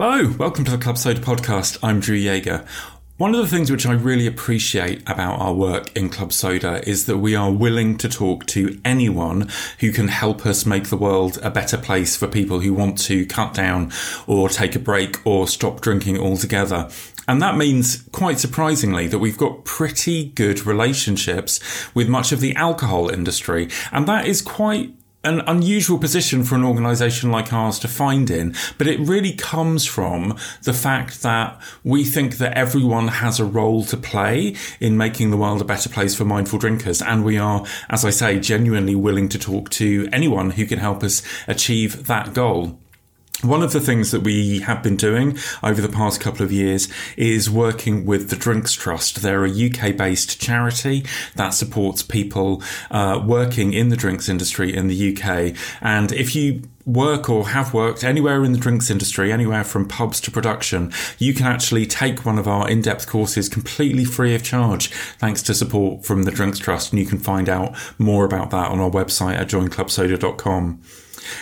Hello, welcome to the Club Soda podcast. I'm Dru Jaeger. One of the things which I really appreciate about our work in Club Soda is that we are willing to talk to anyone who can help us make the world a better place for people who want to cut down or take a break or stop drinking altogether. And that means, quite surprisingly, that we've got pretty good relationships with much of the alcohol industry. And that is quite an unusual position for an organization like ours to find in, but it really comes from the fact that we think that everyone has a role to play in making the world a better place for mindful drinkers. And we are, as I say, genuinely willing to talk to anyone who can help us achieve that goal. One of the things that we have been doing over the past couple of years is working with the Drinks Trust. They're a UK based charity that supports people uh, working in the drinks industry in the UK. And if you work or have worked anywhere in the drinks industry, anywhere from pubs to production, you can actually take one of our in depth courses completely free of charge thanks to support from the Drinks Trust. And you can find out more about that on our website at joinclubsoda.com.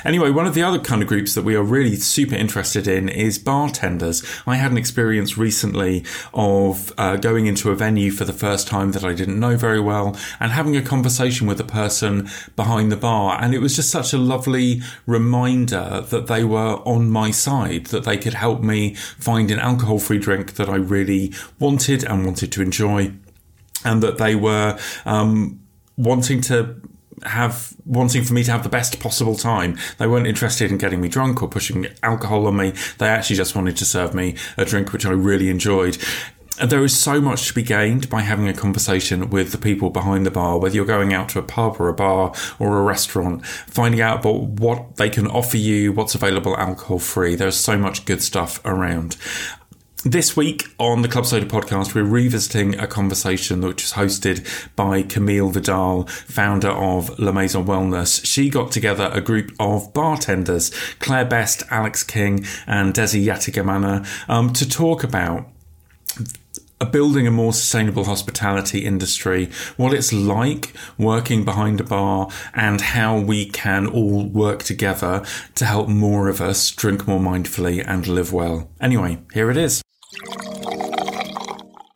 Anyway, one of the other kind of groups that we are really super interested in is bartenders. I had an experience recently of uh, going into a venue for the first time that I didn't know very well and having a conversation with the person behind the bar. And it was just such a lovely reminder that they were on my side, that they could help me find an alcohol free drink that I really wanted and wanted to enjoy. And that they were um, wanting to have wanting for me to have the best possible time. They weren't interested in getting me drunk or pushing alcohol on me. They actually just wanted to serve me a drink which I really enjoyed. And there is so much to be gained by having a conversation with the people behind the bar, whether you're going out to a pub or a bar or a restaurant, finding out about what they can offer you, what's available alcohol free. There's so much good stuff around. This week on the Club Soda podcast, we're revisiting a conversation which was hosted by Camille Vidal, founder of La Maison Wellness. She got together a group of bartenders, Claire Best, Alex King, and Desi Yatigamana, um, to talk about building a more sustainable hospitality industry, what it's like working behind a bar, and how we can all work together to help more of us drink more mindfully and live well. Anyway, here it is.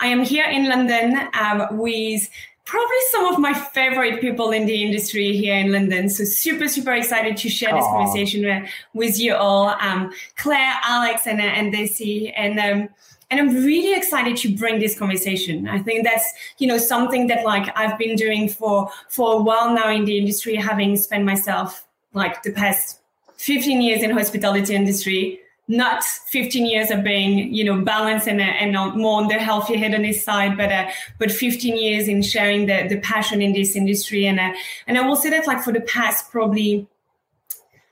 I am here in London um, with probably some of my favorite people in the industry here in London. So super, super excited to share this Aww. conversation with, with, you all, um, Claire, Alex, and, uh, and Desi. And um, and I'm really excited to bring this conversation. I think that's you know something that like I've been doing for for a while now in the industry, having spent myself like the past 15 years in hospitality industry not 15 years of being you know balanced and, and more on the healthy hedonist side but uh, but 15 years in sharing the, the passion in this industry. And uh, and i will say that like for the past probably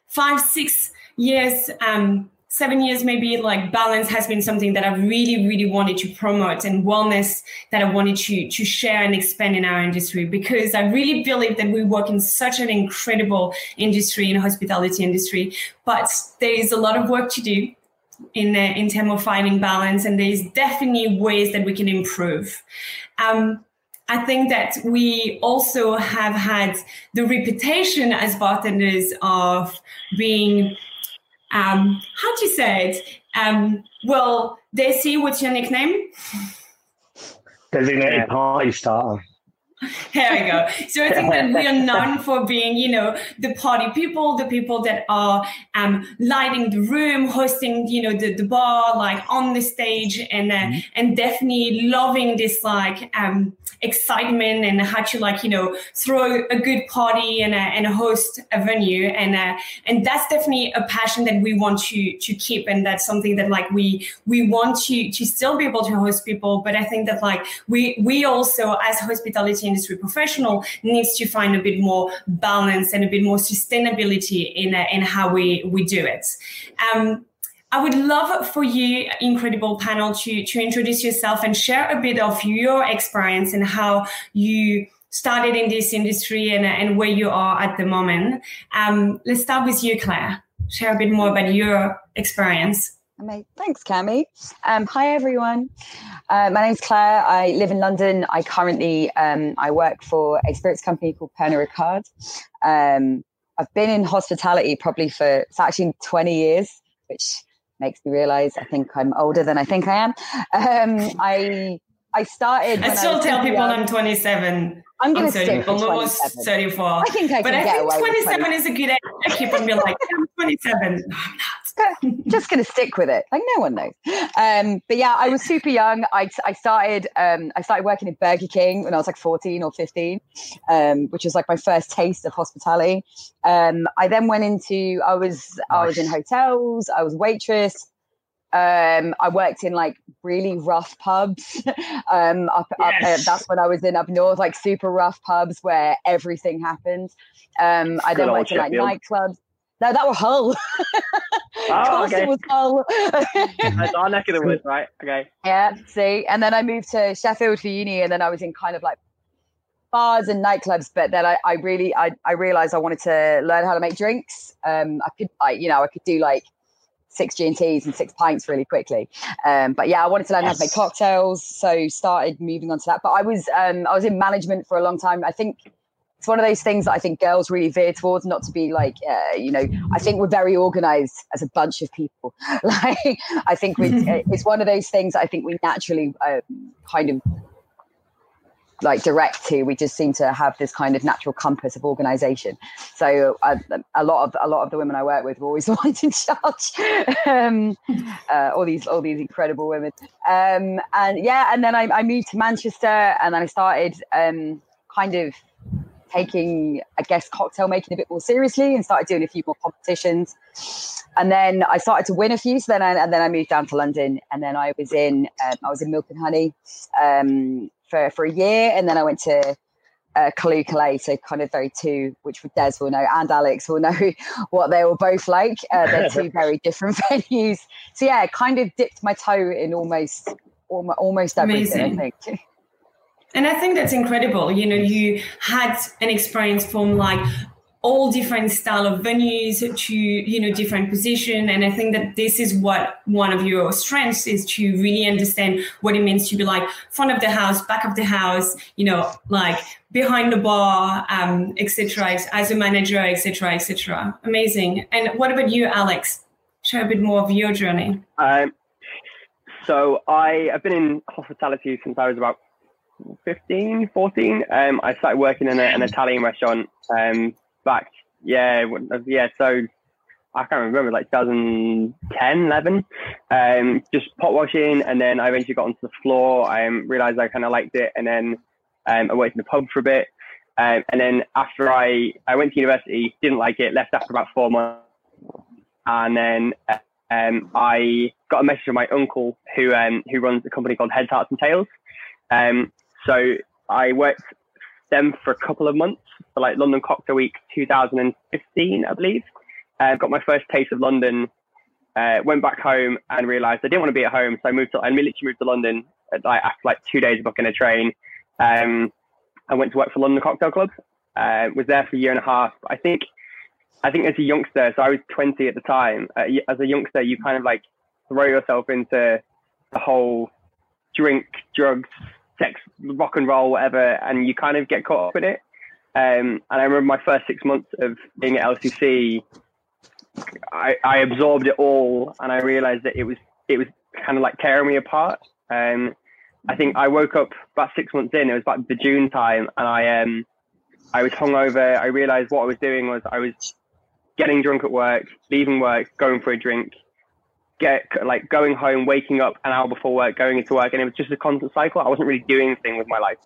five six years um seven years maybe like balance has been something that i've really really wanted to promote and wellness that i wanted to to share and expand in our industry because i really believe that we work in such an incredible industry in hospitality industry but there is a lot of work to do in uh, in terms of finding balance and there's definitely ways that we can improve. Um, I think that we also have had the reputation as bartenders of being um, how do you say it? Um, well, Desi, what's your nickname? Designated party starter. There we go. So I think that we are known for being, you know, the party people, the people that are um, lighting the room, hosting, you know, the, the bar, like on the stage, and uh, mm-hmm. and definitely loving this like um, excitement and how to like you know throw a good party and uh, and host a venue, and uh, and that's definitely a passion that we want to to keep, and that's something that like we we want to to still be able to host people, but I think that like we we also as hospitality industry professional needs to find a bit more balance and a bit more sustainability in, uh, in how we, we do it. Um, I would love for you, incredible panel, to, to introduce yourself and share a bit of your experience and how you started in this industry and, and where you are at the moment. Um, let's start with you, Claire. Share a bit more about your experience. Thanks, Cami. Um, hi, everyone. Uh, my name's Claire. I live in London. I currently um, I work for a spirits company called Pernod Ricard. Um, I've been in hospitality probably for it's actually 20 years, which makes me realize I think I'm older than I think I am. Um, I I started. I still I tell people young. I'm 27. I'm going to stick with almost 34. I think I But I think 27 is a good age to keep on being like, I'm 27. No, I'm not. Just going to stick with it. Like no one knows. Um, but yeah, I was super young. I, I started um, I started working at Burger King when I was like 14 or 15, um, which was like my first taste of hospitality. Um, I then went into I was. I was in hotels. I was waitress. Um, I worked in like really rough pubs. um, up, yes. up uh, that's when I was in up north, like super rough pubs where everything happened. Um, I then went to like nightclubs. No, that was Hull. oh, okay. was Hull. That's our neck of the woods, right? Okay. Yeah. See, and then I moved to Sheffield for uni, and then I was in kind of like bars and nightclubs. But then I, I really, I, I realized I wanted to learn how to make drinks. Um, I could, I, you know, I could do like six G and T's and six pints really quickly. Um, but yeah, I wanted to learn yes. how to make cocktails, so started moving on to that. But I was um, I was in management for a long time. I think it's one of those things that I think girls really veer towards, not to be like, uh, you know, I think we're very organized as a bunch of people. like, I think we, it's one of those things I think we naturally um, kind of like direct to. We just seem to have this kind of natural compass of organization. So uh, a lot of a lot of the women i work with are always the ones in charge. Um, uh, all these all these incredible women. Um, and yeah and then I, I, moved to manchester and then i started um, kind of taking i guess cocktail making a bit more seriously and started doing a few more competitions and then I started to win a few. So then, I, and then I moved down to London, and then I was in, um, I was in Milk and Honey, um, for, for a year. And then I went to uh, Callooh Callay, so kind of very two, which Des will know and Alex will know what they were both like. Uh, they're two very different venues. So yeah, kind of dipped my toe in almost almost everything. Amazing. I think. And I think that's incredible. You know, you had an experience from like all different style of venues to you know different position. And i think that this is what one of your strengths is to really understand what it means to be like front of the house back of the house you know like behind the bar um etc as a manager etc etc amazing. And what about you alex? Share a bit more of your journey. Um, so i have been in hospitality since i was about 15 14 um, i started working in a, an italian restaurant um, back, yeah, yeah. So I can't remember, like 2010, 11. Um, just pot washing, and then I eventually got onto the floor. I um, realized I kind of liked it, and then um, I worked in the pub for a bit. Um, and then after I, I went to university, didn't like it, left after about four months. And then um, I got a message from my uncle who um, who runs a company called Heads, Hearts and Tails. Um, so I worked them for a couple of months, for like London Cocktail Week 2015, I believe. Uh, got my first taste of London. Uh, went back home and realised I didn't want to be at home, so I moved to I literally moved to London at, like after like two days of booking a train. Um, I went to work for London Cocktail Club. Uh, was there for a year and a half. I think I think as a youngster, so I was 20 at the time. Uh, as a youngster, you kind of like throw yourself into the whole drink, drugs, sex, rock and roll, whatever, and you kind of get caught up in it. Um, and I remember my first six months of being at LCC, I, I absorbed it all, and I realized that it was it was kind of like tearing me apart. Um, I think I woke up about six months in. It was about the June time, and I um, I was hungover. I realized what I was doing was I was getting drunk at work, leaving work, going for a drink, get like going home, waking up an hour before work, going into work, and it was just a constant cycle. I wasn't really doing anything with my life,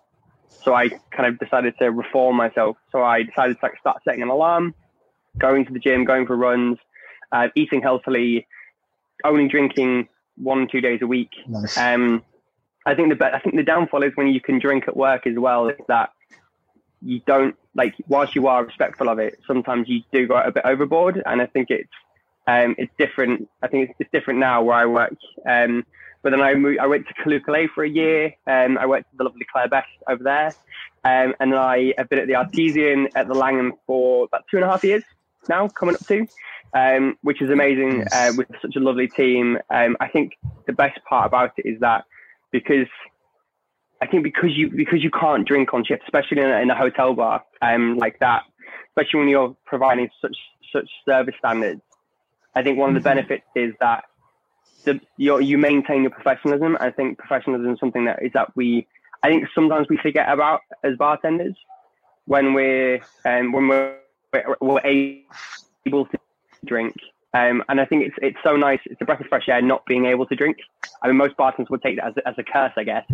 so I kind of decided to reform myself. So I decided to like, start setting an alarm, going to the gym, going for runs, uh, eating healthily, only drinking one two days a week. Nice. Um, I think the I think the downfall is when you can drink at work as well. Is that you don't like whilst you are respectful of it, sometimes you do go a bit overboard, and I think it's um, it's different. I think it's, it's, different now where I work. Um, but then I moved, I went to Callay for a year. Um, I worked with the lovely Claire Best over there. Um, and then I have been at the Artesian at the Langham for about two and a half years now, coming up to, um, which is amazing uh, with such a lovely team. Um, I think the best part about it is that because I think because you because you can't drink on shift, especially in a, in a hotel bar um, like that, especially when you're providing such such service standards, I think one of the mm-hmm. benefits is that the, you maintain your professionalism. I think professionalism is something that is that we, I think sometimes we forget about as bartenders when we're um, when we're, we're able to drink. Um, and I think it's it's so nice. It's a breath of fresh air not being able to drink. I mean, most bartenders would take that as, as a curse, I guess.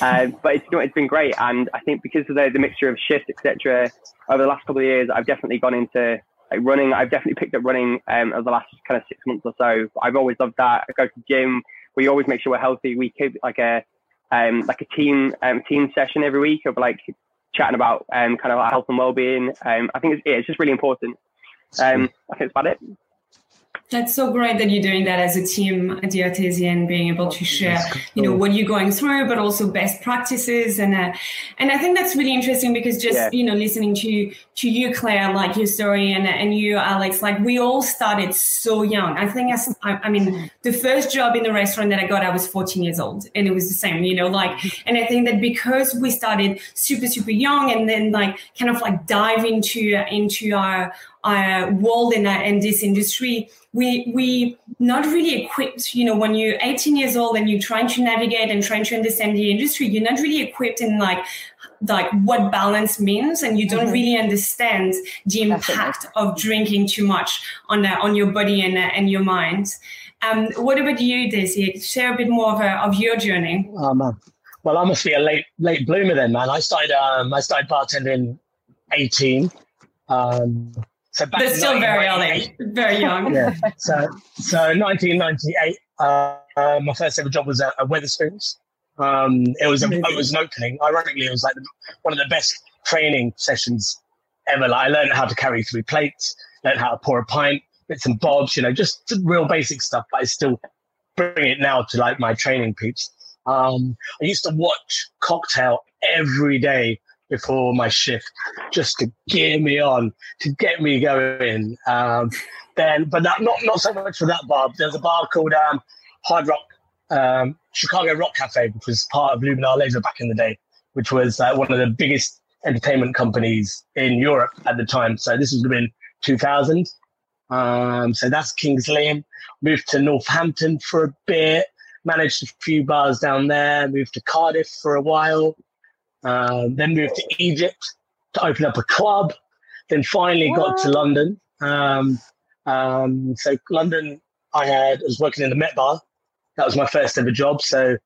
Uh, but it's, you know, it's been great, and I think because of the, the mixture of shifts, etc. Over the last couple of years, I've definitely gone into like running. I've definitely picked up running um, over the last kind of six months or so. I've always loved that. I go to the gym. We always make sure we're healthy. We keep like a um, like a team um, team session every week of like chatting about um, kind of like health and well-being. Um, I think it's, it's just really important. Um, I think that's about it. That's so great that you're doing that as a team at the Artesian, being able to share, you know, what you're going through, but also best practices, and uh, and I think that's really interesting because just yeah. you know, listening to to you, Claire, like your story, and and you, Alex, like we all started so young. I think as I, I mean, the first job in the restaurant that I got, I was 14 years old, and it was the same, you know, like, and I think that because we started super super young, and then like kind of like dive into into our our world in, our, in this industry we we not really equipped you know when you're 18 years old and you're trying to navigate and trying to understand the industry you're not really equipped in like like what balance means and you don't mm-hmm. really understand the impact Definitely. of drinking too much on uh, on your body and uh, and your mind. Um, what about you daisy? Share a bit more of, uh, of your journey. Oh man. Well i must be a late late bloomer then man. I started um, i started bartending 18 um, so back They're still very young. Very young. yeah. So, so 1998, uh, uh, my first ever job was at, at Wetherspoons. Um, it was a, it was an opening. Ironically, it was like the, one of the best training sessions ever. Like I learned how to carry three plates, learned how to pour a pint, bits and bobs. You know, just real basic stuff. But I still bring it now to like my training peeps. Um, I used to watch Cocktail every day before my shift just to gear me on, to get me going. Um, then, but that, not not so much for that bar. There's a bar called um, Hard Rock, um, Chicago Rock Cafe, which was part of Luminar Leisure back in the day, which was uh, one of the biggest entertainment companies in Europe at the time. So this was been 2000. Um, so that's Kings Lynn. Moved to Northampton for a bit, managed a few bars down there, moved to Cardiff for a while, um, then moved to Egypt to open up a club. Then finally got to London. Um, um, so London, I had I was working in the Met Bar. That was my first ever job. So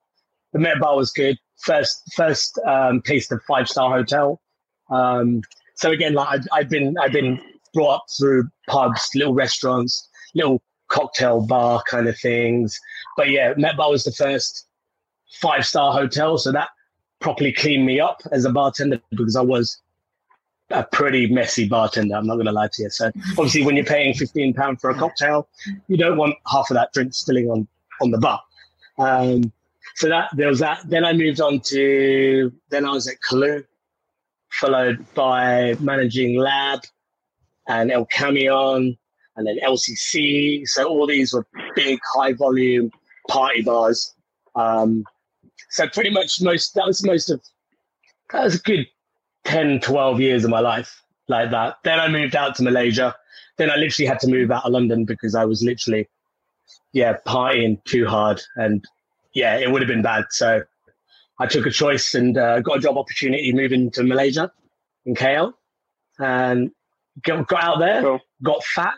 the Met Bar was good. First first um, taste of five star hotel. Um, so again, like I've, I've been I've been brought up through pubs, little restaurants, little cocktail bar kind of things. But yeah, Met Bar was the first five star hotel. So that properly cleaned me up as a bartender because I was a pretty messy bartender. I'm not going to lie to you. So obviously, when you're paying fifteen pound for a cocktail, you don't want half of that drink spilling on on the bar. Um, so that there was that. Then I moved on to then I was at Callooh, followed by managing Lab and El Camion and then LCC. So all these were big, high volume party bars. Um, so pretty much most that was most of that was a good 10, 12 years of my life like that. Then I moved out to Malaysia. Then I literally had to move out of London because I was literally, yeah, partying too hard. And yeah, it would have been bad. So I took a choice and uh, got a job opportunity moving to Malaysia in KL and got, got out there, cool. got fat.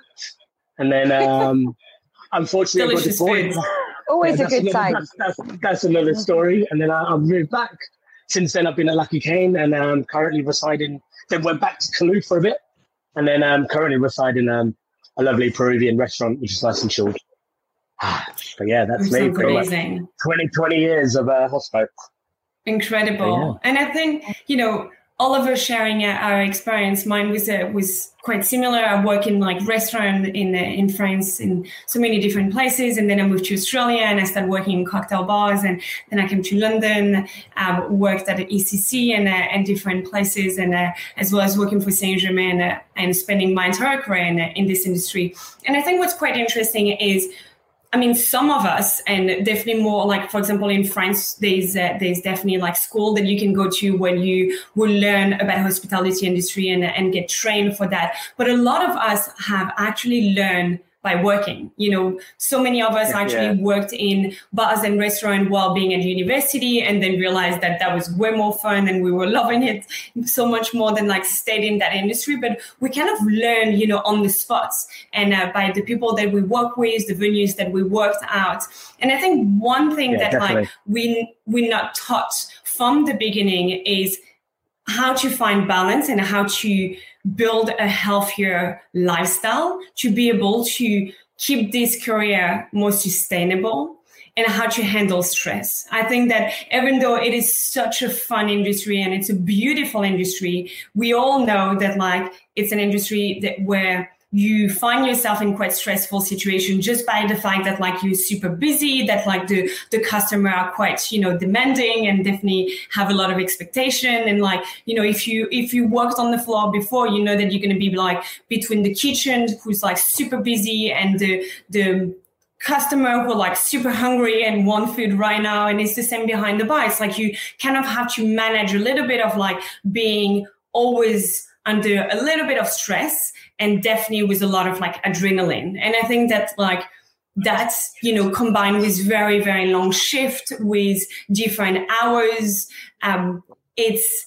And then um, unfortunately, I got deported. Always yeah, a good sign. That's, that's, that's, another story. And then I, I, moved back. Since then, I've been at Lucky Cane and I'm um, currently residing. Then went back to Callooh for a bit, and then I'm um, currently residing um, a lovely Peruvian restaurant, which is nice and chilled. but yeah, that's, me. amazing. 20, 20 years of uh, hospital. Incredible. Yeah. And I think, you know, us sharing our experience. Mine was uh, was quite similar. I work in like restaurant in uh, in France in so many different places, and then I moved to Australia and I started working in cocktail bars, and then I came to London, um, worked at the ECC and uh, and different places, and uh, as well as working for Saint Germain and spending my entire career in, in this industry. And I think what's quite interesting is I mean, some of us, and definitely more like, for example, in France, there's uh, there's definitely like school that you can go to when you will learn about hospitality industry and and get trained for that. But a lot of us have actually learned by working. You know, so many of us actually yeah. worked in bars and restaurants while being at university and then realized that that was way more fun and we were loving it so much more than like stayed in that industry. But we kind of learned, you know, on the spots and uh, by the people that we work with, the venues that we worked out. And I think one thing yeah, that definitely. like we we're not taught from the beginning is how to find balance and how to build a healthier lifestyle to be able to keep this career more sustainable and how to handle stress. I think that even though it is such a fun industry and it's a beautiful industry, we all know that like it's an industry that where you find yourself in quite stressful situation just by the fact that like you're super busy that like the the customer are quite you know demanding and definitely have a lot of expectation. And like you know if you if you worked on the floor before you know that you're going to be like between the kitchen who's like super busy and the the customer who are like super hungry and want food right now and it's the same behind the bar. It's like you kind of have to manage a little bit of like being always under a little bit of stress and definitely with a lot of like adrenaline. And I think that like that's you know combined with very very long shift with different hours um it's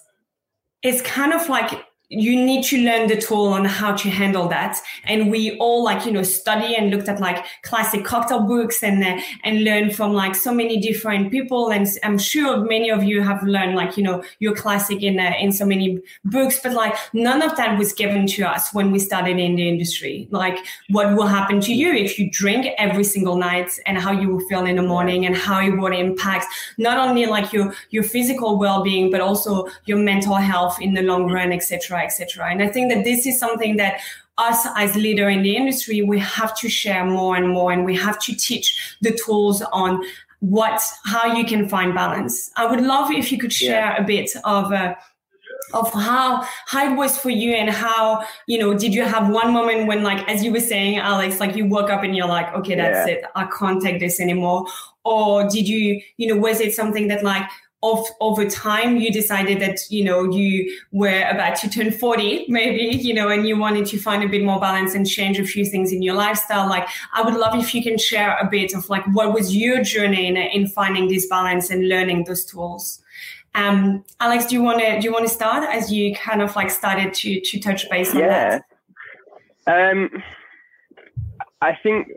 it's kind of like you need to learn the tool on how to handle that. And we all like you know study and looked at like classic cocktail books and uh, and learn from like so many different people. And i'm sure many of you have learned like you know your classic in uh, in so many books. But like none of that was given to us when we started in the industry. Like what will happen to you if you drink every single night and how you will feel in the morning and how it would impact not only like your your physical well-being but also your mental health in the long run etc etc. And I think that this is something that us as leader in the industry, we have to share more and more, and we have to teach the tools on what how you can find balance. I would love if you could share yeah. a bit of. Uh, of how how it was for you and how you know did you have one moment when like as you were saying alex like you woke up and you're like okay that's yeah. it i can't take this anymore or did you you know was it something that like of over time you decided that you know you were about to turn 40 maybe you know and you wanted to find a bit more balance and change a few things in your lifestyle like i would love if you can share a bit of like what was your journey in, in finding this balance and learning those tools um alex do you want to do you want to start as you kind of like started to to touch base on yeah. that um i think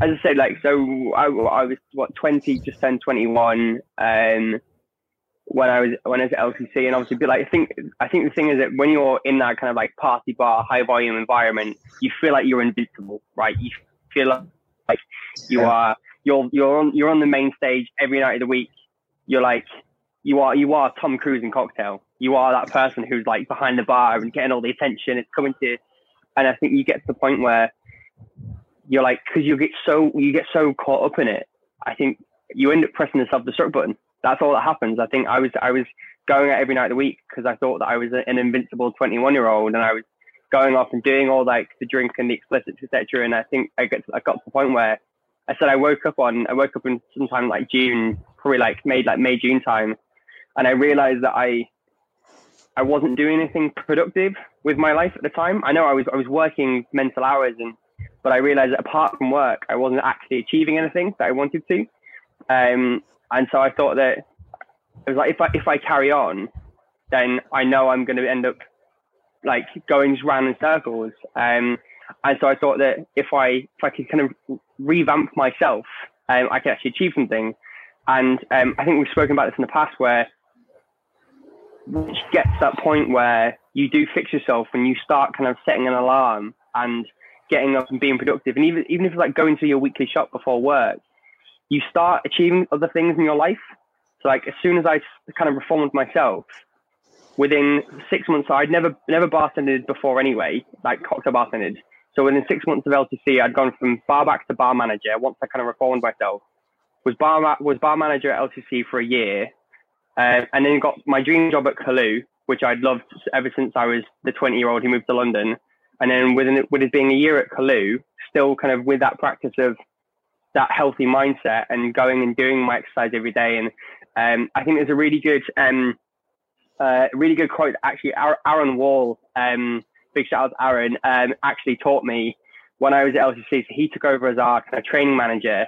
as I said, like so, I, I was what twenty, just turned twenty one. Um, when I was when I was at LCC, and obviously, but like I think I think the thing is that when you're in that kind of like party bar, high volume environment, you feel like you're invincible, right? You feel like you yeah. are you're you're on you're on the main stage every night of the week. You're like you are you are Tom Cruise in Cocktail. You are that person who's like behind the bar and getting all the attention. It's coming to, and I think you get to the point where you're like because you get so you get so caught up in it. I think you end up pressing the self destruct button that's all that happens. I think I was I was going out every night of the week because I thought that I was an invincible 21 year old and I was going off and doing all like the drink and the explicits etc. And I think I got to, I got to the point where I said I woke up on I woke up in sometime like June, probably like made like May June time, and I realized that I I wasn't doing anything productive with my life at the time. I know I was I was working mental hours and but I realized that apart from work, I wasn't actually achieving anything that I wanted to. Um, and so I thought that it was like if I if I carry on, then I know I'm going to end up like going round in circles. Um, and so I thought that if I if I could kind of revamp myself, um, I could actually achieve something. And um, I think we've spoken about this in the past, where which gets to that point where you do fix yourself and you start kind of setting an alarm and getting up and being productive. And even even if it's like going to your weekly shop before work, you start achieving other things in your life. So like as soon as I kind of reformed myself, within six months, I'd never never bartended before anyway, like cocktail bartended. So within six months of LCC, I'd gone from bar back to bar manager. Once I kind of reformed myself, was bar was bar manager at LCC for a year, uh, and then got my dream job at Callooh, which I'd loved ever since I was the 20 year old who moved to London. And then within with it being a year at Callooh, still kind of with that practice of that healthy mindset and going and doing my exercise every day. And um, I think there's a really good, um, uh, really good quote. Actually, Aaron Wall, um, big shout out to Aaron, um, actually taught me when I was at LCC. So he took over as our kind of training manager.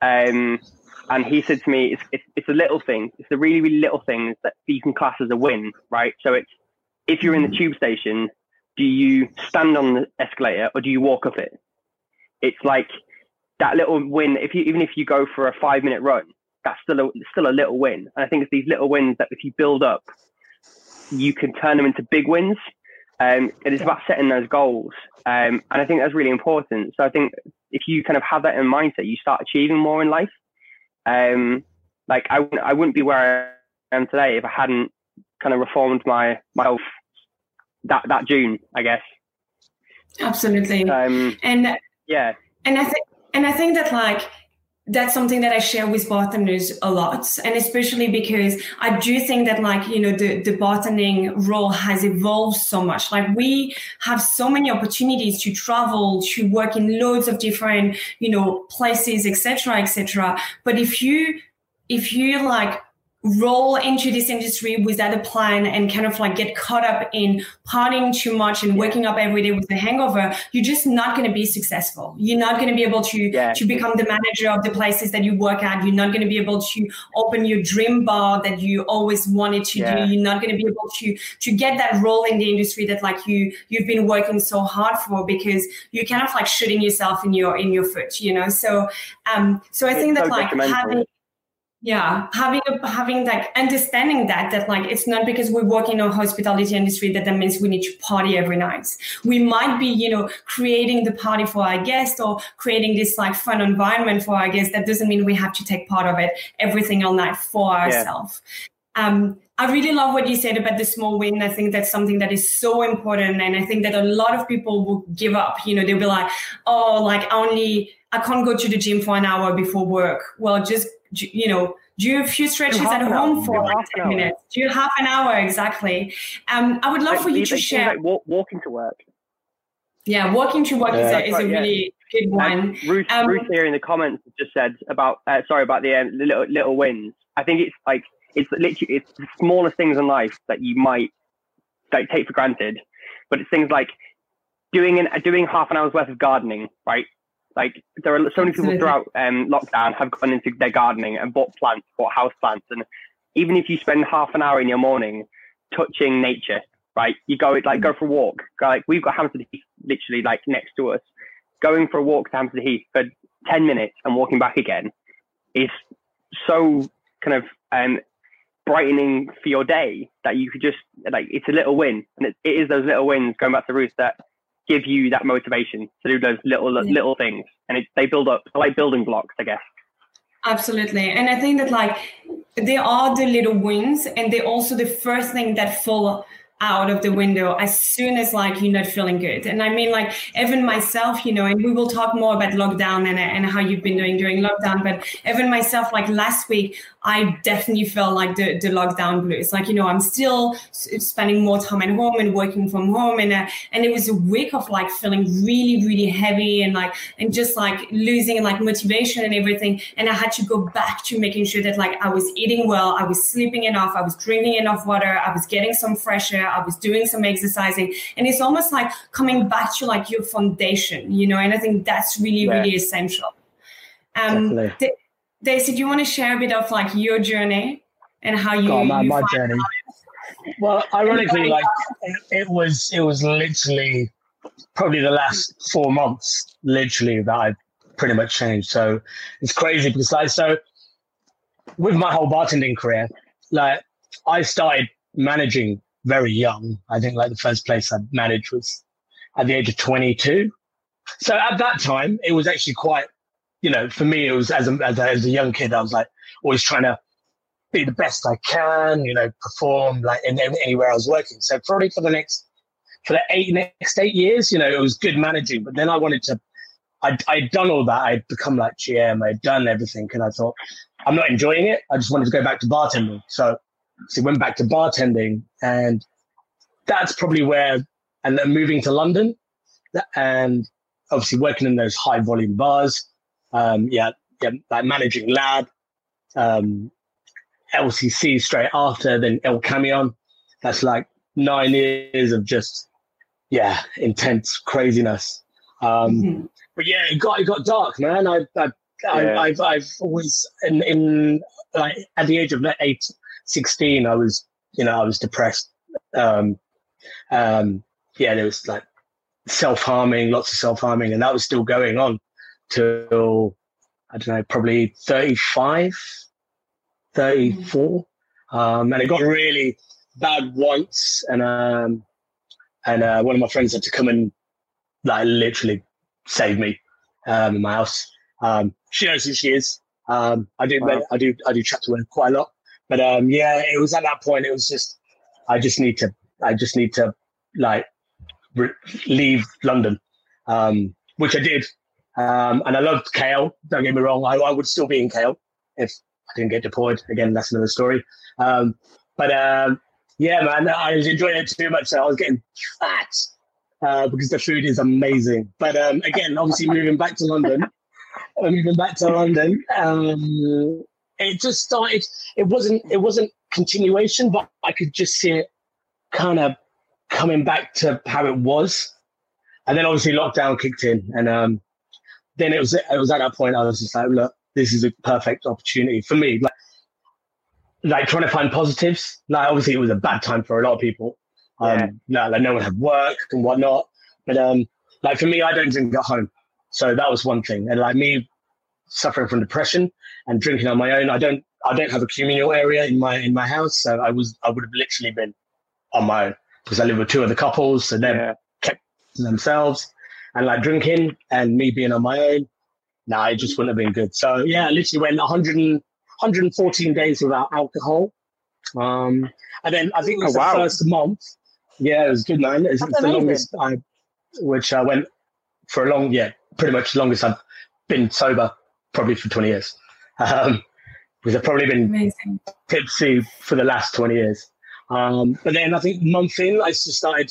Um, and he said to me, it's, it's, it's a little thing. It's the really, really little things that you can class as a win, right? So it's if you're in the tube station, do you stand on the escalator or do you walk up it? It's like that little win. If you even if you go for a five minute run, that's still a, still a little win. And I think it's these little wins that if you build up, you can turn them into big wins. Um, it is about setting those goals, um, and I think that's really important. So I think if you kind of have that in mindset, you start achieving more in life. Um, like I, I wouldn't be where I am today if I hadn't kind of reformed my myself that that June, I guess. Absolutely. Um, and yeah, and I think and I think that like that's something that I share with bartenders a lot. And especially because I do think that like, you know, the, the bartending role has evolved so much. Like we have so many opportunities to travel, to work in loads of different, you know, places, etc., etc. But if you if you like roll into this industry without a plan and kind of like get caught up in partying too much and waking up every day with a hangover you're just not going to be successful. You're not going to be able to yeah. to become the manager of the places that you work at. You're not going to be able to open your dream bar that you always wanted to yeah. do you're not going to be able to to get that role in the industry that like you you've been working so hard for because you're kind of like shooting yourself in your in your foot you know? So um so i think that so like having yeah having a, having like understanding that that like it's not because we work in a hospitality industry that that means we need to party every night. We might be you know creating the party for our guests or creating this like fun environment for our guests. That doesn't mean we have to take part of it every single night for ourselves. Yeah. um I really love what you said about the small win. I think that's something that is so important. And I think that a lot of people will give up. You know, they'll be like, oh, like only I can't go to the gym for an hour before work. Well, just you know, do a few stretches at home for like 10 minutes. Do half an hour exactly. Um, I would love like, for you to share. Like walk, walking to work. Yeah, walking to work yeah, is a, is right, a really yeah. good one. Ruth, um, Ruth here in the comments just said about uh, sorry about the, um, the little little wins. I think it's like it's literally it's the smallest things in life that you might like take for granted, but it's things like doing an doing half an hour's worth of gardening, right? Like there are so many people throughout um, lockdown have gone into their gardening and bought plants, bought house plants, and even if you spend half an hour in your morning touching nature, right? You go like go for a walk. Go, like we've got Hampstead Heath literally like next to us. Going for a walk to Hampstead Heath for ten minutes and walking back again is so kind of um, brightening for your day that you could just like it's a little win, and it, it is those little wins. Going back to Ruth that give you that motivation to do those little yeah. little things, and it, they build up like building blocks, I guess. Absolutely, and I think that like they are the little wins, and they're also the first thing that fall out of the window as soon as like you're not feeling good. And I mean like even myself, you know, and we will talk more about lockdown and, and how you've been doing during lockdown, but even myself, like last week, I definitely felt like the, the lockdown blues. Like, you know, I'm still spending more time at home and working from home. And, uh, and it was a week of like feeling really, really heavy and like, and just like losing like motivation and everything. And I had to go back to making sure that like I was eating well, I was sleeping enough, I was drinking enough water, I was getting some fresh air, I was doing some exercising. And it's almost like coming back to like your foundation, you know, and I think that's really, yeah. really essential. Um, the, Daisy, do you want to share a bit of like your journey and how you, God, my, you my journey? Well, ironically, like it, it, was, it was literally probably the last four months, literally that I've pretty much changed. So it's crazy because like so, with my whole bartending career, like I started managing very young. I think like the first place I managed was at the age of 22. So at that time, it was actually quite you know, for me, it was as a, as a, as a young kid, I was like always trying to be the best I can, you know, perform like in, in, anywhere I was working. So probably for the next for the eight next eight years, you know, it was good managing. But then I wanted to, I'd, I'd done all that. I'd become like GM. I'd done everything, and I thought I'm not enjoying it. I just wanted to go back to bartending. So, so went back to bartending, and that's probably where. And then moving to London, and obviously working in those high volume bars um, yeah, yeah, like managing lab, um, LCC straight after, then El Camion. That's like nine years of just, yeah, intense craziness. Um, mm-hmm. But yeah, it got it got dark, man. I, I, yeah. I have I've always in in like at the age of eight, 16, I was you know I was depressed. Um, um, yeah, there was like self harming, lots of self harming, and that was still going on till I don't know, probably 35, 34. Um, and it got really bad once. And, um, and, uh, one of my friends had to come and like literally save me, um, in my house. Um, she knows who she is. Um, I do, wow. I do, I do chat to her quite a lot, but, um, yeah, it was at that point, it was just, I just need to, I just need to like re- leave London, um, which I did. Um, and I loved KL. Don't get me wrong. I, I, would still be in KL if I didn't get deployed. Again, that's another story. Um, but um, yeah, man, I was enjoying it too much. So I was getting fat uh, because the food is amazing. But um, again, obviously moving back to London, moving back to London, um, it just started. It wasn't. It wasn't continuation, but I could just see it kind of coming back to how it was. And then obviously lockdown kicked in, and um, then it was it was at that point I was just like, look, this is a perfect opportunity for me. Like, like trying to find positives. Like obviously it was a bad time for a lot of people. Um, yeah. no, like no one had work and whatnot. But um, like for me, I don't drink at home, so that was one thing. And like me, suffering from depression and drinking on my own, I don't I don't have a communal area in my in my house, so I was I would have literally been on my own because I live with two other couples, so they yeah. kept themselves and like drinking and me being on my own, nah, it just wouldn't have been good. So yeah, I literally went 100 114 days without alcohol. Um, and then I think it was oh, wow. the first month. Yeah, it was good, man. It's, it's the longest I, which I went for a long, yeah, pretty much the longest I've been sober, probably for 20 years. Um, because I've probably been Amazing. tipsy for the last 20 years. Um, but then I think month in, I just started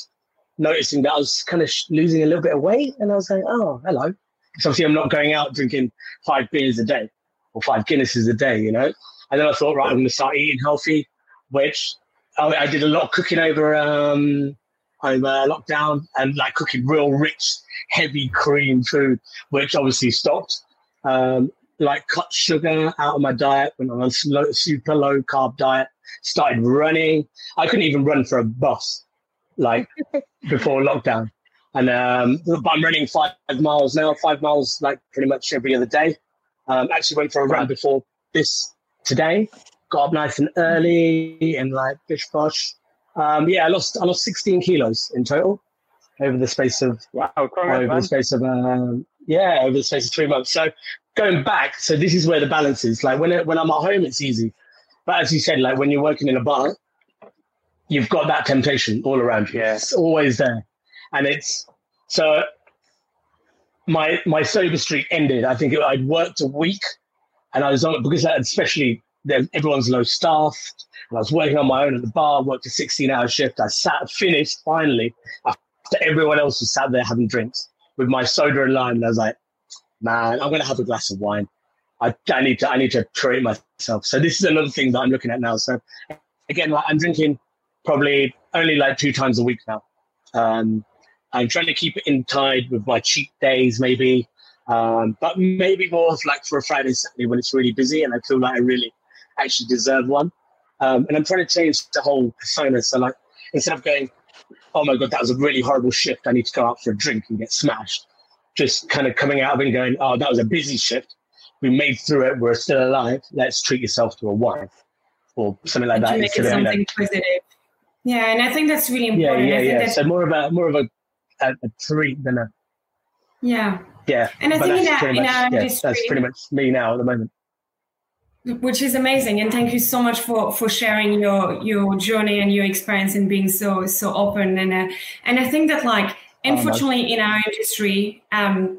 noticing that I was kind of losing a little bit of weight, and I was like, oh, hello. Because obviously I'm not going out drinking five beers a day or five Guinnesses a day, you know. And then I thought, right, I'm going to start eating healthy, which I, I did a lot of cooking over um, over lockdown and like cooking real rich, heavy cream food, which obviously stopped. Um, like cut sugar out of my diet, went on a slow, super low carb diet, started running. I couldn't even run for a bus like before lockdown. And um, I'm running five miles now, five miles like pretty much every other day. Um, actually went for a run before this today. Got up nice and early and like bish bosh. Um, yeah, I lost I lost 16 kilos in total over the space of wow, over the space of um, yeah over the space of three months. So going back, so this is where the balance is. Like when it, when I'm at home, it's easy, but as you said, like when you're working in a bar, you've got that temptation all around you. Yeah. It's always there. And it's so my my sober streak ended. I think it, I'd worked a week and I was on because especially everyone's low staffed. And I was working on my own at the bar, worked a 16 hour shift. I sat, finished finally after everyone else was sat there having drinks with my soda and lime. And I was like, man, I'm to have a glass of wine. I, I need to, I need to treat myself. So this is another thing that I'm looking at now. So again, like I'm drinking probably only like two times a week now. Um, I'm trying to keep it in tide with my cheat days, maybe, um, but maybe more like for a Friday, Saturday when it's really busy and I feel like I really actually deserve one. Um, and I'm trying to change the whole persona. So, like, instead of going, oh my God, that was a really horrible shift, I need to go out for a drink and get smashed, just kind of coming out of it and going, oh, that was a busy shift. We made through it. We're still alive. Let's treat yourself to a wine or something like that. Make it something positive. Yeah, and I think that's really important. Yeah, yeah, yeah. So more of a more of a, a, a treat than a. Yeah. Yeah. And I think in our, in our yeah, industry, that's pretty much me now at the moment. Which is amazing, and thank you so much for for sharing your your journey and your experience and being so so open and uh, and I think that like oh, unfortunately in our industry, um,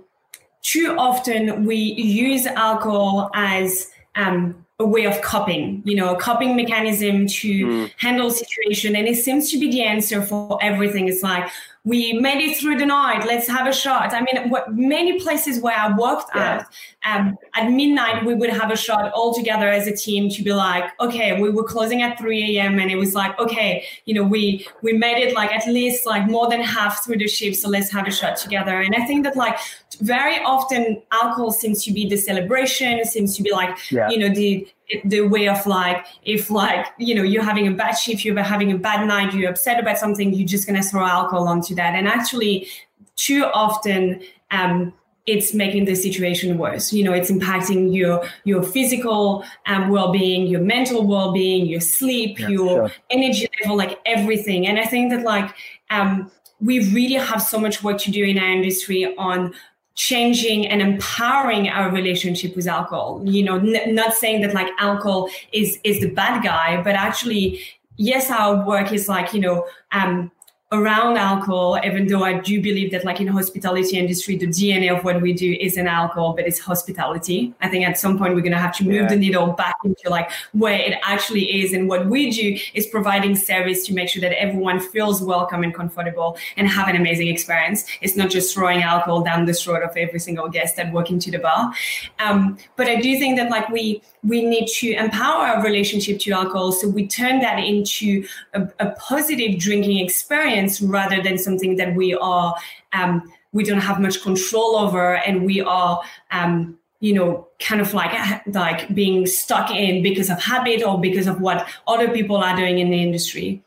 too often we use alcohol as um, a way of coping, you know, a coping mechanism to mm. handle situation. And it seems to be the answer for everything. It's like, we made it through the night. Let's have a shot. I mean, what, many places where I worked yeah. at, um, at midnight, we would have a shot all together as a team to be like, okay, we were closing at 3 a.m. and it was like, okay, you know, we, we made it like at least like more than half through the shift. So let's have a shot together. And I think that like very often alcohol seems to be the celebration, seems to be like, yeah. you know, the, the way of like if like you know you're having a bad shift you're having a bad night you're upset about something you're just going to throw alcohol onto that. And actually too often um, it's making the situation worse. You know it's impacting your your physical um, well-being your mental well-being your sleep yeah, your sure. energy level like everything. And i think that like um, we really have so much work to do in our industry on changing and empowering our relationship with alcohol. You know n- not saying that like alcohol is is the bad guy but actually yes our work is like you know um around alcohol, even though I do believe that like in hospitality industry, the DNA of what we do isn't alcohol, but it's hospitality. I think at some point we're going to have to move yeah. the needle back into like where it actually is. And what we do is providing service to make sure that everyone feels welcome and comfortable and have an amazing experience. It's not just throwing alcohol down the throat of every single guest that walk into the bar. Um, but I do think that like we, we need to empower our relationship to alcohol. So we turn that into a, a positive drinking experience rather than something that we are um, we don't have much control over and we are um, you know kind of like like being stuck in because of habit or because of what other people are doing in the industry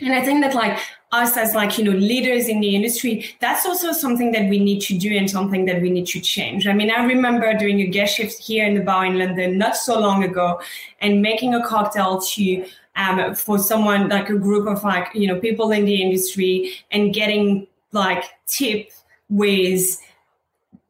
and i think that like us as like you know leaders in the industry that's also something that we need to do and something that we need to change. I mean i remember doing a guest shift here in the bar in london not so long ago and making a cocktail to um, for someone like a group of like you know people in the industry and getting like tip with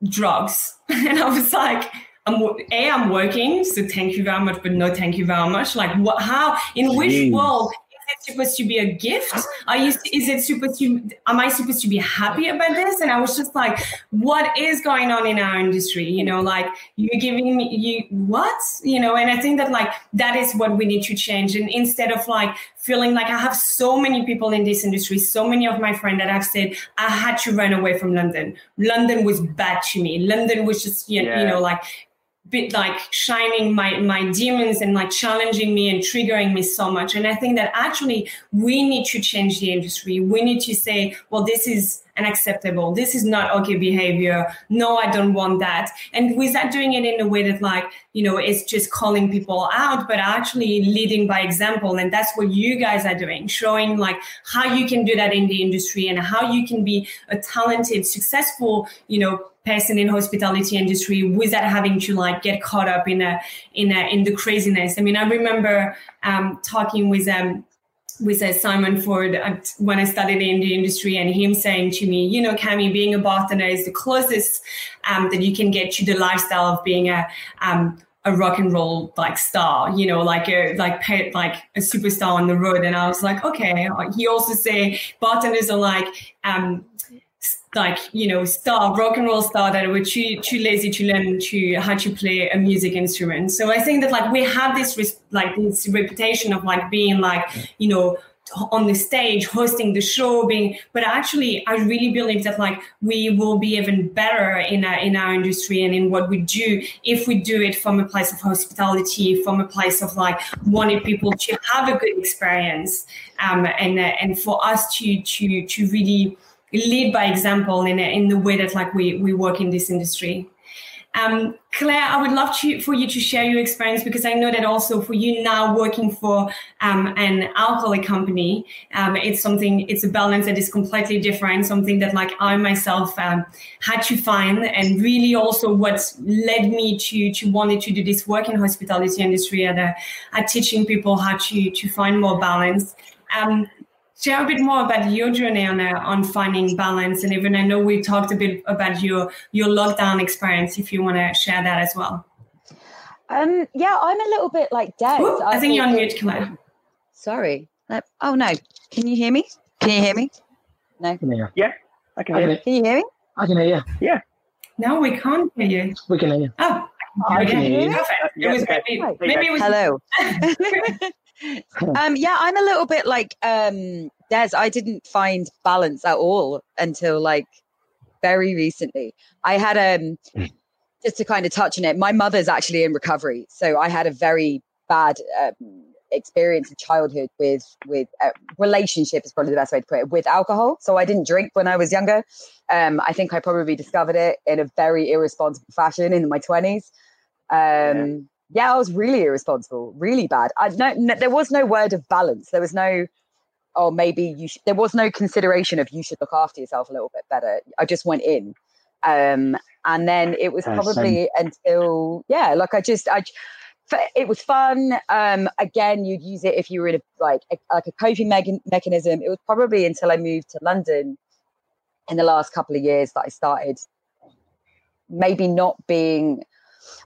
drugs. And i was like I'm, a i'm working so thank you very much but no thank you very much. Like what how in Jeez. which world it supposed to be a gift? Are you is it supposed to am I supposed to be happy about this? And I was just like, what is going on in our industry? You know, like you're giving me you what? You know, and I think that like that is what we need to change. And instead of like feeling like I have so many people in this industry, so many of my friends that have said I had to run away from London. London was bad to me. London was just you, yeah. you know like bit like shining my my demons and like challenging me and triggering me so much. And i think that actually we need to change the industry. We need to say well this is unacceptable. This is not okay behavior. No i don't want that. And without doing it in a way that like you know it's just calling people out but actually leading by example. And that's what you guys are doing showing like how you can do that in the industry and how you can be a talented successful you know person in hospitality industry without having to like get caught up in a in a in the craziness. I mean, I remember um, talking with um with uh, Simon Ford when I started in the industry, and him saying to me, "You know, Cami, being a bartender is the closest um, that you can get to the lifestyle of being a um, a rock and roll like star, you know, like a like like a superstar on the road." And I was like, "Okay." He also say bartenders are like um, like you know star rock and roll star that were too too lazy to learn to how to play a music instrument. So i think that like we have this like this reputation of like being like you know on the stage hosting the show being but actually i really believe that like we will be even better in our in our industry and in what we do if we do it from a place of hospitality from a place of like wanting people to have a good experience um and uh, and for us to to to really lead by example in, in the way that like we, we work in this industry. Um, Claire, I would love to, for you to share your experience because I know that also for you now working for um, an alcoholic company, um, it's something, it's a balance that is completely different, something that like I myself um, had to find and really also what led me to, to wanting to do this work in hospitality industry at, uh, at teaching people how to, to find more balance. Share a bit more about your journey on uh, on finding balance and even i know we talked a bit about your your lockdown experience if you want to share that as well. Um yeah i'm a little bit like dead. Ooh, I, I think you're on mute claire sorry. Oh no. Can you hear me? Can you hear me? No. Yeah i can hear you. can you hear me i can hear you. Yeah. No we can't hear you. We can hear you. Oh I can hear you. Perfect. Yeah, it was maybe, maybe it was hello um, yeah, I'm a little bit like um, Des, I didn't find balance at all until like very recently. I had um just to kind of touch on it. My mother's actually in recovery, so I had a very bad um, experience in childhood with with uh, relationship is probably the best way to put it with alcohol. So I didn't drink when I was younger. Um, I think I probably discovered it in a very irresponsible fashion in my twenties. Um, yeah. Yeah. I was really irresponsible, really bad. I no, no, there was no word of balance. There was no, oh, maybe you. Sh-. There was no consideration of you should look after yourself a little bit better. I just went in, um, and then it was probably until yeah, like I just I it was fun. Um, again, you'd use it if you were in a like a, like a coping me- mechanism. It was probably until I moved to London in the last couple of years that I started maybe not being.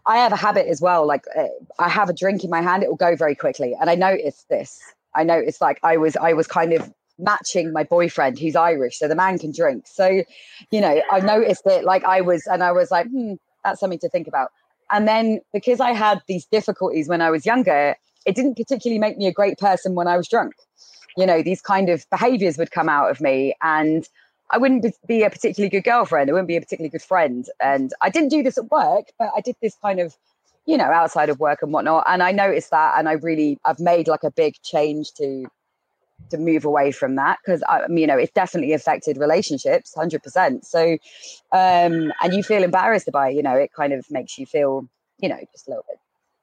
I have a habit as well. Like uh, I have a drink in my hand, it will go very quickly, and I noticed this. I noticed like I was I was kind of matching my boyfriend who's Irish, so the man can drink. So, you know, I noticed it like I was, and I was like, hmm, that's something to think about. And then because I had these difficulties when I was younger, it didn't particularly make me a great person when I was drunk. You know, these kind of behaviors would come out of me and I wouldn't be a particularly good girlfriend. I wouldn't be a particularly good friend. And I didn't do this at work, but I did this kind of, you know, outside of work and whatnot. And I noticed that and I really, I've made like a big change to to move away from that because I you know it's definitely affected relationships 100% so um and you feel embarrassed about it you know it kind of makes you feel you know just a little bit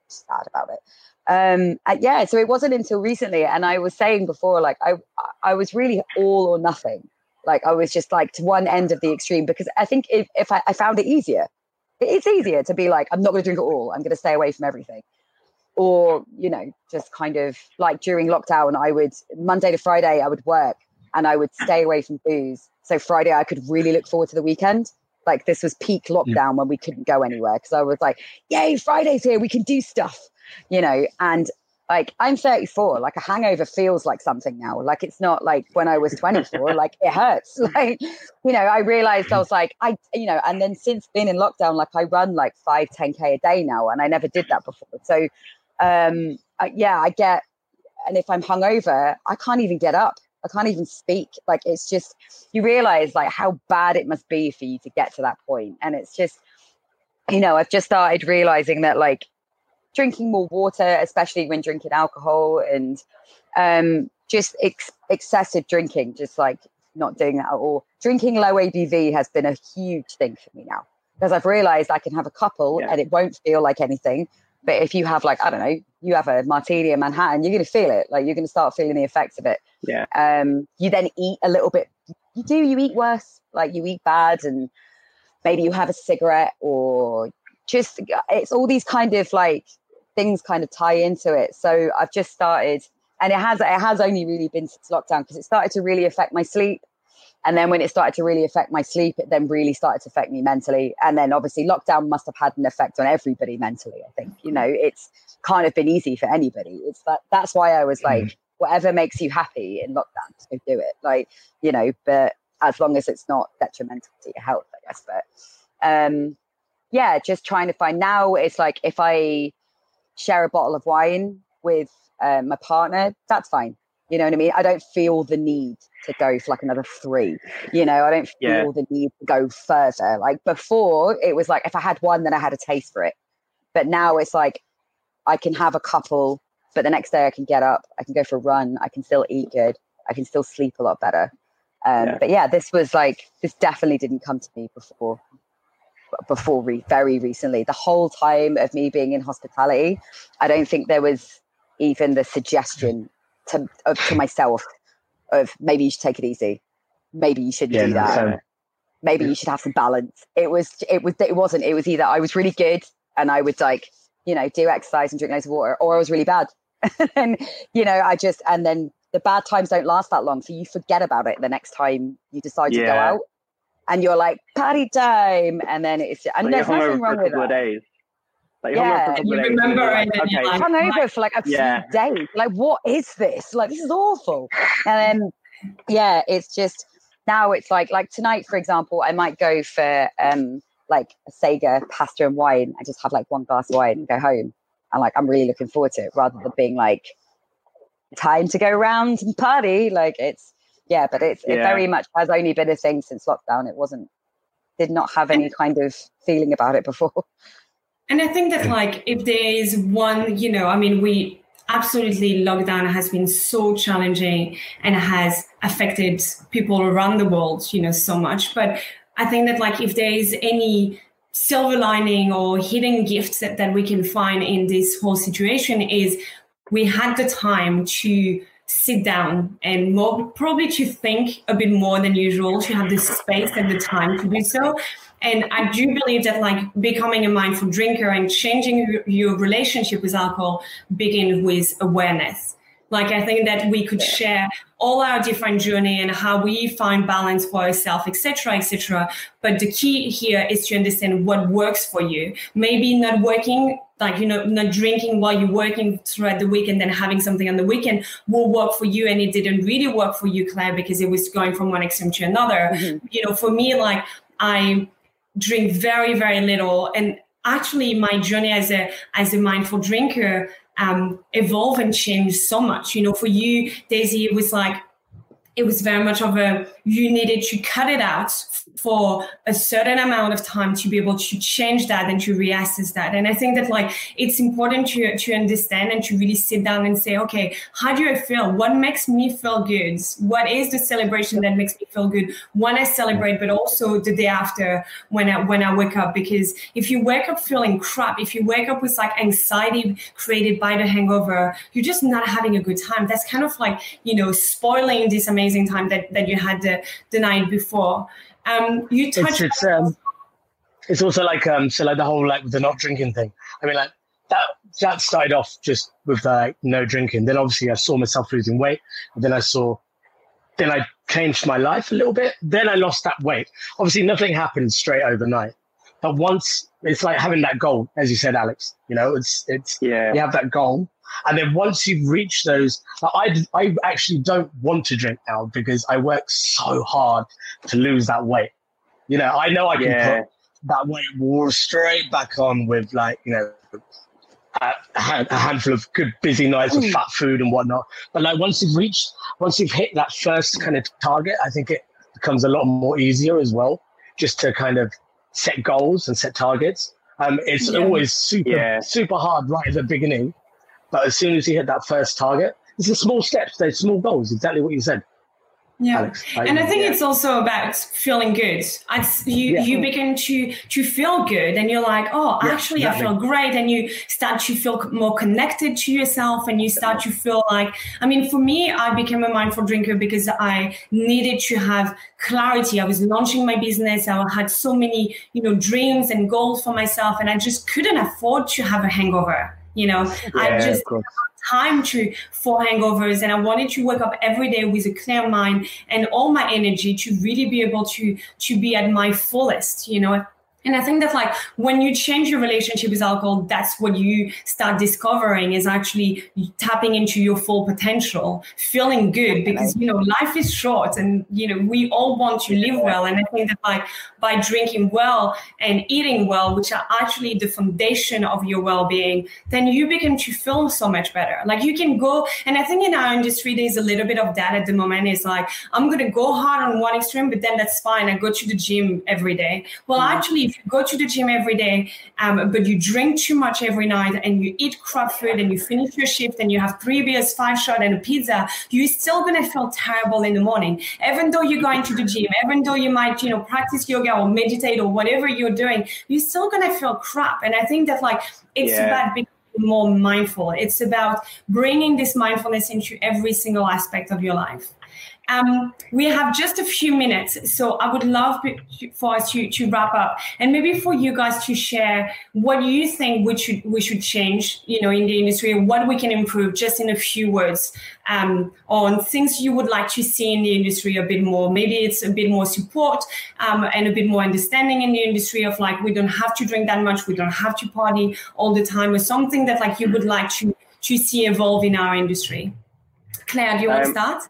sad about it um yeah so it wasn't until recently and I was saying before like I I was really all or nothing like I was just like to one end of the extreme because I think if, if I, I found it easier it's easier to be like I'm not going to drink at all. I'm going to stay away from everything. Or you know just kind of like during lockdown i would monday to friday i would work and i would stay away from booze. So friday i could really look forward to the weekend. Like this was peak lockdown yeah. when we couldn't go anywhere because i was like yay friday's here. We can do stuff you know? And like i'm 34 like a hangover feels like something now like it's not like when i was 24 like it hurts like you know i realized i was like i you know and then since being in lockdown like i run like 5 10k a day now and i never did that before so um, I, yeah, I get, and if I'm hungover, I can't even get up. I can't even speak. Like it's just you realize like how bad it must be for you to get to that point. And it's just, you know, I've just started realizing that like drinking more water, especially when drinking alcohol, and um, just ex- excessive drinking, just like not doing that at all. Drinking low ABV has been a huge thing for me now because I've realized I can have a couple yeah. and it won't feel like anything. But if you have like, I don't know, you have a martini in Manhattan, you're going to feel it. Like you're going to start feeling the effects of it. Yeah. Um, you then eat a little bit. You do, you eat worse. Like you eat bad and maybe you have a cigarette or just, it's all these kind of like things kind of tie into it. So I've just started and it has, it has only really been since lockdown because it started to really affect my sleep. And then when it started to really affect my sleep, it then really started to affect me mentally. And then obviously lockdown must have had an effect on everybody mentally. I think, you know, it's kind of been easy for anybody. It's that that's why I was like, mm. whatever makes you happy in lockdown, just go do it. Like, you know, but as long as it's not detrimental to your health, I guess. But um yeah, just trying to find now it's like if I share a bottle of wine with uh, my partner, that's fine. You know what I mean? I don't feel the need to go for like another three. You know, I don't feel yeah. the need to go further. Like before, it was like if I had one, then I had a taste for it. But now it's like I can have a couple, but the next day I can get up, I can go for a run, I can still eat good, I can still sleep a lot better. Um, yeah. But yeah, this was like this definitely didn't come to me before. Before re- very recently, the whole time of me being in hospitality, I don't think there was even the suggestion to of, to myself of maybe you should take it easy, maybe you shouldn't yeah, do that, maybe you should have some balance. It was it was it wasn't. It was either I was really good and I would like you know do exercise and drink loads of water, or I was really bad. and you know I just and then the bad times don't last that long, so you forget about it the next time you decide yeah. to go out. And you're like party time, and then it's and there's nothing wrong with that. Days. Like yeah, you remember it. Like, okay. like, hungover for like a yeah. few days. Like, what is this? Like, this is awful. And then, yeah, it's just now it's like like tonight, for example, I might go for um like a Sega pasta and wine. I just have like one glass of wine and go home. And like, I'm really looking forward to it rather than being like time to go around and party. Like, it's yeah, but it's it very much has only been a thing since lockdown. It wasn't did not have any kind of feeling about it before. And I think that like if there is one, you know, I mean, we absolutely lockdown has been so challenging and has affected people around the world, you know, so much. But I think that like if there is any silver lining or hidden gifts that, that we can find in this whole situation is we had the time to sit down and more probably to think a bit more than usual to have the space and the time to do so. And i do believe that like becoming a mindful drinker and changing your, relationship with alcohol begin with awareness like I think that we could share all our different journey and how we find balance for ourselves, etc., etc. But the key here is to understand what works for you. Maybe not working, like you know, not drinking while you're working throughout the week and then having something on the weekend will work for you, and it didn't really work for you, Claire, because it was going from one extreme to another. Mm-hmm. You know, for me, like I drink very, very little, and actually, my journey as a as a mindful drinker um, evolve and change so much. You know, for you, Daisy, it was like it was very much of a you needed to cut it out for a certain amount of time to be able to change that and to reassess that. And i think that like it's important to to understand and to really sit down and say okay how do i feel? What makes me feel good? What is the celebration that makes me feel good? When i celebrate but also the day after when i when i wake up. Because if you wake up feeling crap if you wake up with like anxiety created by the hangover you're just not having a good time. That's kind of like you know spoiling this amazing time that that you had the, the night before um, you touched. It's, it's, um, it's also like um, so like the whole like the not drinking thing. I mean, like that that started off just with like no drinking. Then obviously I saw myself losing weight. And then I saw, then I changed my life a little bit. Then I lost that weight. Obviously nothing happened straight overnight. But once it's like having that goal, as you said, Alex. You know, it's it's yeah. You have that goal, and then once you've reached those, I, I actually don't want to drink now because I work so hard to lose that weight. You know, I know I can yeah. put that weight straight back on with like, you know, a, a handful of good busy nights of fat food and whatnot. But like once you've reached, once you've hit that first kind of target, I think it becomes a lot more easier as well, just to kind of set goals and set targets. Um, it's yeah. always super, yeah. super hard right at the beginning but as soon as you hit that first target, it's a small steps, they're small goals, exactly what you said. Yeah, Alex, and I think yeah. it's also about feeling good. It's, you yeah. you begin to to feel good, and you're like, oh, yeah, actually, exactly. I feel great, and you start to feel more connected to yourself, and you start to feel like, I mean, for me, I became a mindful drinker because I needed to have clarity. I was launching my business, I had so many, you know, dreams and goals for myself, and I just couldn't afford to have a hangover. You know, yeah, I just time to for hangovers and I wanted to wake up every day with a clear mind and all my energy to really be able to to be at my fullest, you know, and I think that like when you change your relationship with alcohol, that's what you start discovering is actually tapping into your full potential, feeling good because you know life is short and you know we all want to live well. And I think that like by drinking well and eating well, which are actually the foundation of your well-being, then you begin to feel so much better. Like you can go and I think in our industry there's a little bit of that at the moment. Is like I'm gonna go hard on one extreme, but then that's fine. I go to the gym every day. Well, mm-hmm. actually you go to the gym every day, um, but you drink too much every night and you eat crap food and you finish your shift and you have three beers, five shots, and a pizza, you're still gonna feel terrible in the morning. Even though you're going to the gym, even though you might, you know, practice yoga or meditate or whatever you're doing, you're still gonna feel crap. And I think that like it's yeah. about being more mindful. It's about bringing this mindfulness into every single aspect of your life. Um, we have just a few minutes, so I would love for us to, to wrap up, and maybe for you guys to share what you think we should we should change, you know, in the industry, what we can improve, just in a few words, um, on things you would like to see in the industry a bit more. Maybe it's a bit more support um, and a bit more understanding in the industry of like we don't have to drink that much, we don't have to party all the time, or something that like you would like to to see evolve in our industry. Claire, do you want to um,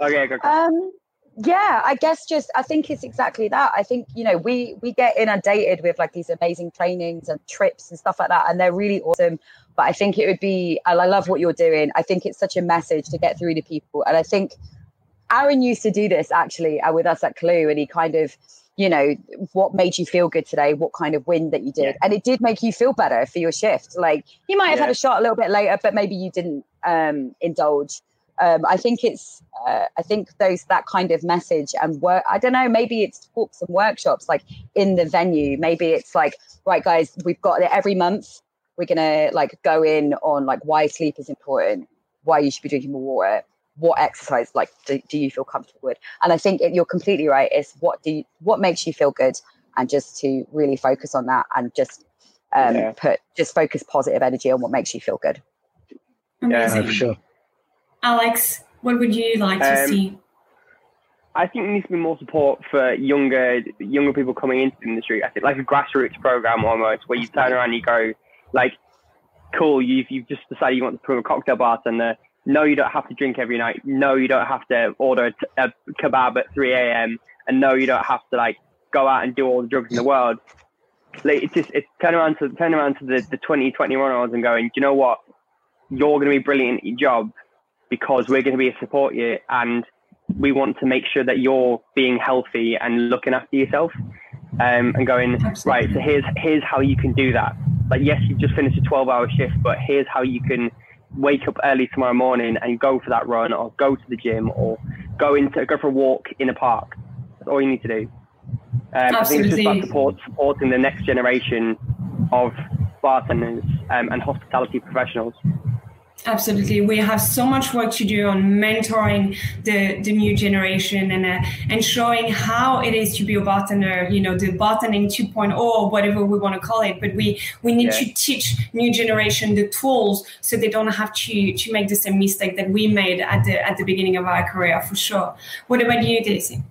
Okay, go, go. Um, yeah, I guess just I think it's exactly that. I think you know we we get inundated with like these amazing trainings and trips and stuff like that, and they're really awesome. But I think it would be, I love what you're doing. I think it's such a message to get through to people, and I think Aaron used to do this actually uh, with us at Callooh, and he kind of, you know, what made you feel good today, what kind of win that you did, yeah. and it did make you feel better for your shift. Like you might have yeah. had a shot a little bit later, but maybe you didn't um, indulge. Um, I think it's, uh, I think those that kind of message and work. I don't know. Maybe it's talks and workshops like in the venue. Maybe it's like, right, guys, we've got it every month. We're gonna like go in on like why sleep is important, why you should be drinking more water, what exercise like do, do you feel comfortable with and i think you're completely right it's what do you, what makes you feel good and just to really focus on that and just um, yeah. put just focus positive energy on what makes you feel good yeah for sure alex what would you like to um, see I think there needs to be more support for younger younger people coming into the industry. I think like a grassroots program almost, where you turn around and you go, like, cool, you've you've just decided you want to become a cocktail bartender no, you don't have to drink every night. No, you don't have to order a, kebab at 3 a.m. And no, you don't have to like go out and do all the drugs in the world. Like, it's just it's turn around to turn around to the the 20, 21 year olds and going, you know what? You're going to be brilliant at your job because we're going to be a support you and we want to make sure that you're being healthy and looking after yourself. Um, and going Absolutely. right. So here's here's how you can do that. Like yes, you've just finished a 12 hour shift, but here's how you can wake up early tomorrow morning and go for that run or go to the gym or go into go for a walk in a park. That's all you need to do. Um, I think it's just about support, supporting the next generation of bartenders um, and hospitality professionals. Absolutely. We have so much work to do on mentoring the, the new generation and uh, and showing how it is to be a bartender, you know, the bartending 2.0 or whatever we want to call it. But we, we need yeah. to teach new generation the tools so they don't have to, to make the same mistake that we made at the at the beginning of our career for sure. What about you, Daisy?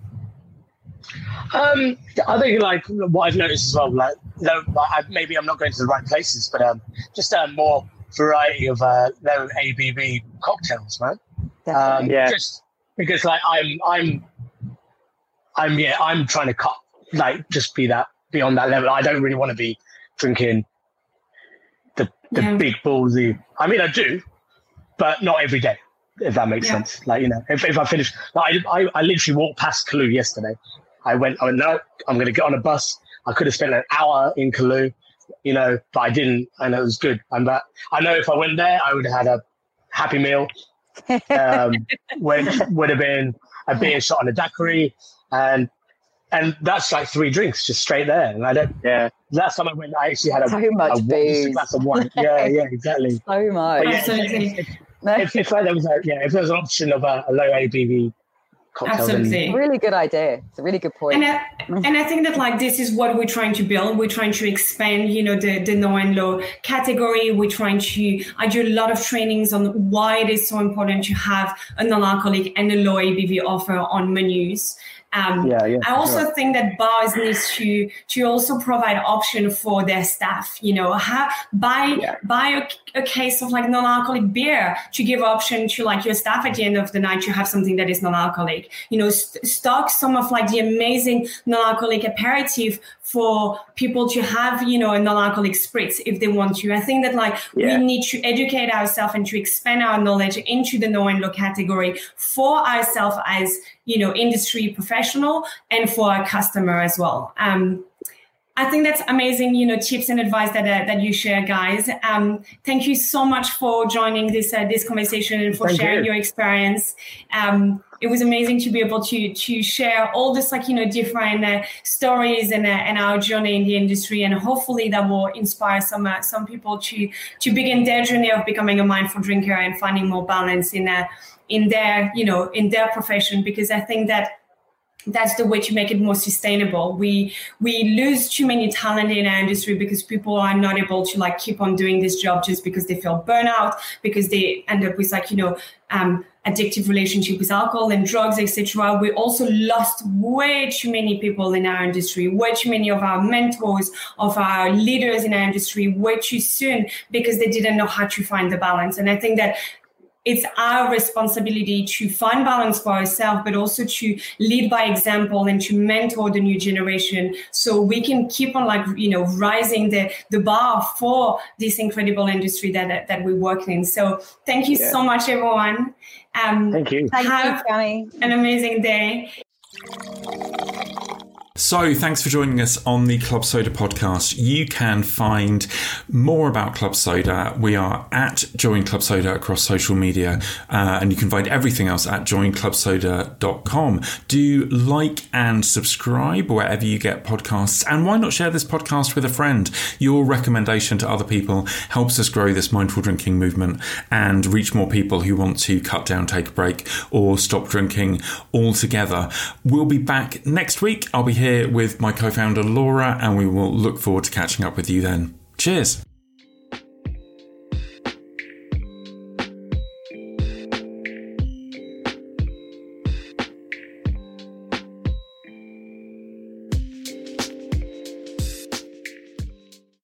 Um, I think like what I've noticed as well, like, no, maybe I'm not going to the right places, but um, just um, more variety of uh, low ABV cocktails, man. Um, yeah. Just because like I'm I'm I'm yeah I'm trying to cut like just be that be on that level. I don't really want to be drinking the the yeah. big ballsy. I mean I do, but not every day. If that makes yeah. sense. Like you know, if, if I finish, like, I, I I literally walked past Callooh yesterday. I went. I went. No, I'm going to get on a bus. I could have spent an hour in Callooh you know, but I didn't, and it was good. And that I know if I went there, I would have had a happy meal, um, which would have been a beer shot on a daiquiri, and and that's like three drinks just straight there. And I don't, yeah. Last time I went, I actually had a, so much a, a glass of wine. Yeah, yeah, exactly. so much. Yeah, if, if, if, if, there was a, yeah, if there was an option of a, a low ABV Absolutely. Really good idea. It's a really good point. And I, and I think that like this is what we're trying to build. We're trying to expand, you know, the, the no and low category. We're trying to, I do a lot of trainings on why it is so important to have a non-alcoholic and a low ABV offer on menus. Um, yeah, yeah, I also sure. think that bars needs to to also provide option for their staff. You know, have buy yeah. buy a, a, case of like non-alcoholic beer to give option to like your staff at the end of the night to have something that is non-alcoholic. You know, st- stock some of like the amazing non-alcoholic aperitif for people to have you know a non-alcoholic spritz if they want to. I think that like we need to educate ourselves and to expand our knowledge into the no and low category for ourselves as you know industry professional and for our customer as well um, I think that's amazing, you know, tips and advice that uh, that you share, guys. Um, thank you so much for joining this uh, this conversation and for thank sharing you. your experience. Um, it was amazing to be able to to share all this like you know different uh, stories and uh, and our journey in the industry, and hopefully that will inspire some uh, some people to to begin their journey of becoming a mindful drinker and finding more balance in uh, in their you know in their profession because i think that that's the way to make it more sustainable. We we lose too many talent in our industry because people are not able to like keep on doing this job just because they feel burnout because they end up with like you know um, addictive relationship with alcohol and drugs etc we also lost way too many people in our industry way too many of our mentors of our leaders in our industry way too soon because they didn't know how to find the balance. And i think that it's our responsibility to find balance for ourselves, but also to lead by example and to mentor the new generation so we can keep on like, you know, rising the, the bar for this incredible industry that, that, that we work in. So thank you yeah. so much, everyone. Um, thank you. Have Thank you, an amazing day. So, thanks for joining us on the Club Soda podcast. You can find more about Club Soda. We are at Join Club Soda across social media, uh, and you can find everything else at joinclubsoda.com. Do like and subscribe wherever you get podcasts, and why not share this podcast with a friend? Your recommendation to other people helps us grow this mindful drinking movement and reach more people who want to cut down, take a break, or stop drinking altogether. We'll be back next week. I'll be here here with my co founder Laura, and we will look forward to catching up with you then. Cheers.